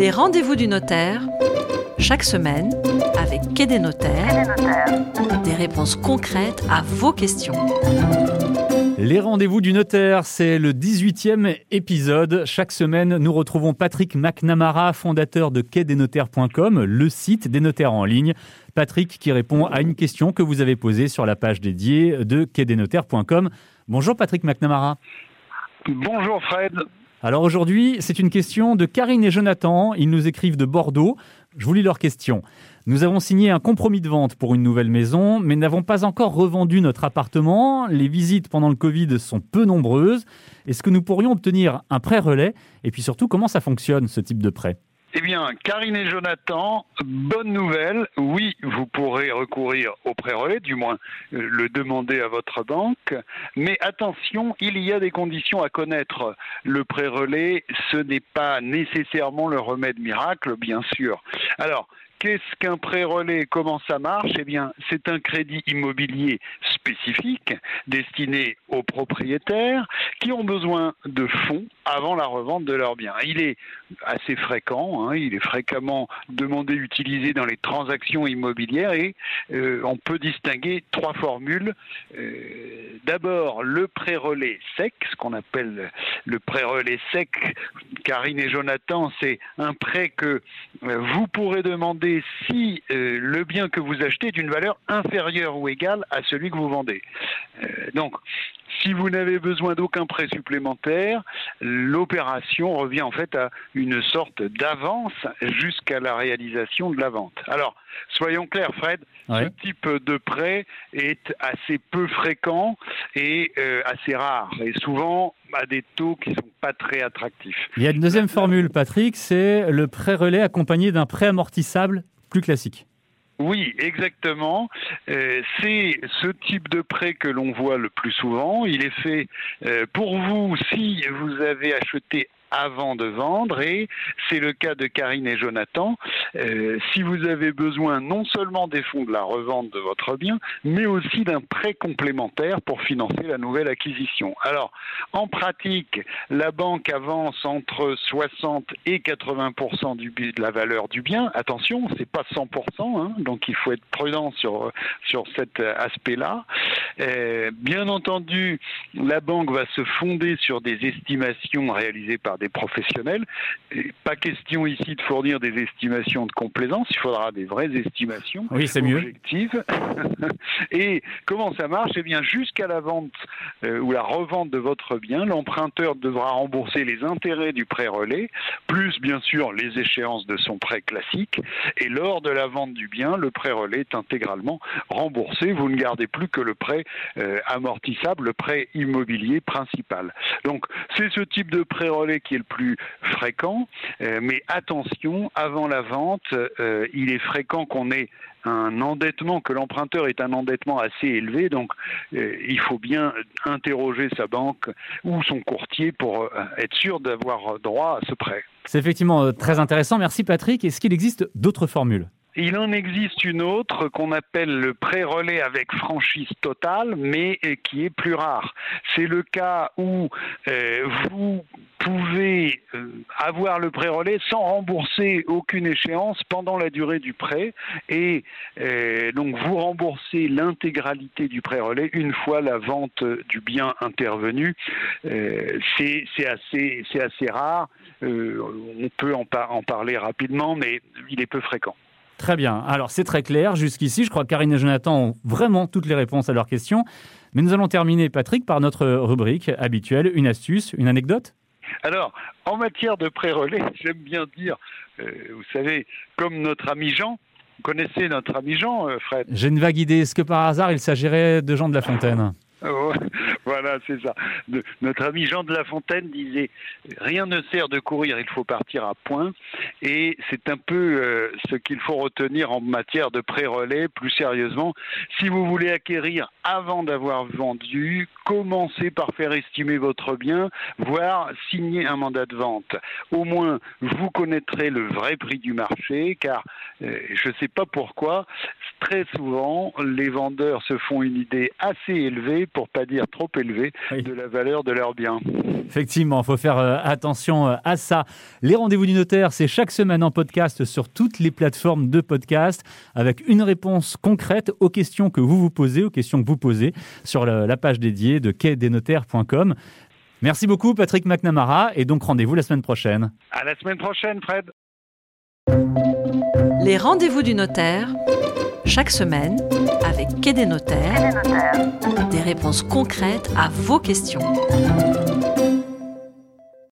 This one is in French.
Les rendez-vous du notaire, chaque semaine, avec Quai des notaires, des réponses concrètes à vos questions. Les rendez-vous du notaire, c'est le 18e épisode. Chaque semaine, nous retrouvons Patrick McNamara, fondateur de quai-des-notaires.com, le site des notaires en ligne. Patrick qui répond à une question que vous avez posée sur la page dédiée de quai-des-notaires.com. Bonjour Patrick McNamara. Bonjour Fred. Alors aujourd'hui, c'est une question de Karine et Jonathan. Ils nous écrivent de Bordeaux. Je vous lis leur question. Nous avons signé un compromis de vente pour une nouvelle maison, mais n'avons pas encore revendu notre appartement. Les visites pendant le Covid sont peu nombreuses. Est-ce que nous pourrions obtenir un prêt relais Et puis surtout, comment ça fonctionne ce type de prêt? Eh bien, Karine et Jonathan, bonne nouvelle. Oui, vous pourrez recourir au prêt relais, du moins euh, le demander à votre banque. Mais attention, il y a des conditions à connaître. Le prêt relais, ce n'est pas nécessairement le remède miracle, bien sûr. Alors, Qu'est-ce qu'un prêt relais Comment ça marche? Eh bien, c'est un crédit immobilier spécifique destiné aux propriétaires qui ont besoin de fonds avant la revente de leurs biens. Il est assez fréquent, hein, il est fréquemment demandé, utilisé dans les transactions immobilières et euh, on peut distinguer trois formules. Euh, d'abord, le prêt relais sec, ce qu'on appelle le prêt relais sec. Karine et Jonathan, c'est un prêt que euh, vous pourrez demander si euh, le bien que vous achetez est d'une valeur inférieure ou égale à celui que vous vendez. Euh, donc, si vous n'avez besoin d'aucun prêt supplémentaire, l'opération revient en fait à une sorte d'avance jusqu'à la réalisation de la vente. Alors, soyons clairs, Fred, ce type de prêt est assez peu fréquent et euh, assez rare, et souvent à des taux qui ne sont pas très attractifs. Il y a une deuxième formule, Patrick, c'est le prêt relais accompagné d'un prêt amortissable plus classique. Oui, exactement. Euh, c'est ce type de prêt que l'on voit le plus souvent. Il est fait euh, pour vous si vous avez acheté avant de vendre et c'est le cas de Karine et Jonathan. Euh, si vous avez besoin non seulement des fonds de la revente de votre bien, mais aussi d'un prêt complémentaire pour financer la nouvelle acquisition. Alors, en pratique, la banque avance entre 60 et 80 du, de la valeur du bien. Attention, c'est pas 100% hein, donc il faut être prudent sur sur cet aspect-là. Euh, bien entendu, la banque va se fonder sur des estimations réalisées par des professionnels. pas question ici de fournir des estimations de complaisance, il faudra des vraies estimations oui, c'est objectives. Et comment ça marche? Eh bien, jusqu'à la vente euh, ou la revente de votre bien, l'emprunteur devra rembourser les intérêts du prêt relais, plus bien sûr les échéances de son prêt classique. Et lors de la vente du bien, le prêt relais est intégralement remboursé. Vous ne gardez plus que le prêt euh, amortissable, le prêt immobilier principal. Donc, c'est ce type de prêt relais qui est le plus fréquent. Euh, mais attention, avant la vente, euh, il est fréquent qu'on ait un endettement, que l'emprunteur ait un endettement assez élevé. Donc, euh, il faut bien interroger sa banque ou son courtier pour être sûr d'avoir droit à ce prêt. C'est effectivement très intéressant. Merci Patrick. Est-ce qu'il existe d'autres formules? Il en existe une autre qu'on appelle le pré-relais avec franchise totale, mais qui est plus rare. C'est le cas où euh, vous pouvez euh, avoir le pré-relais sans rembourser aucune échéance pendant la durée du prêt et euh, donc vous remboursez l'intégralité du pré-relais une fois la vente du bien intervenue. c'est assez, rare. on peut en parler rapidement, mais il est peu fréquent. Très bien. Alors, c'est très clair. Jusqu'ici, je crois que Karine et Jonathan ont vraiment toutes les réponses à leurs questions. Mais nous allons terminer, Patrick, par notre rubrique habituelle, une astuce, une anecdote alors, en matière de pré-relais, j'aime bien dire, euh, vous savez, comme notre ami Jean, vous connaissez notre ami Jean, euh, Fred? J'ai une vague idée. Est-ce que par hasard, il s'agirait de Jean de La Fontaine? voilà, c'est ça. notre ami Jean de La Fontaine disait rien ne sert de courir, il faut partir à point. Et c'est un peu euh, ce qu'il faut retenir en matière de pré-relais, plus sérieusement. Si vous voulez acquérir avant d'avoir vendu, commencez par faire estimer votre bien, voire signer un mandat de vente. Au moins, vous connaîtrez le vrai prix du marché, car euh, je ne sais pas pourquoi, très souvent, les vendeurs se font une idée assez élevée pour pas dire trop élevé, de la valeur de leurs biens. Effectivement, il faut faire euh, attention euh, à ça. Les rendez-vous du notaire, c'est chaque semaine en podcast sur toutes les plateformes de podcast avec une réponse concrète aux questions que vous vous posez, aux questions que vous posez sur la page dédiée de quai-des-notaires.com. Merci beaucoup Patrick McNamara et donc rendez-vous la semaine prochaine. À la semaine prochaine Fred. Les rendez-vous du notaire, chaque semaine avec Quai des notaires, des réponses concrètes à vos questions.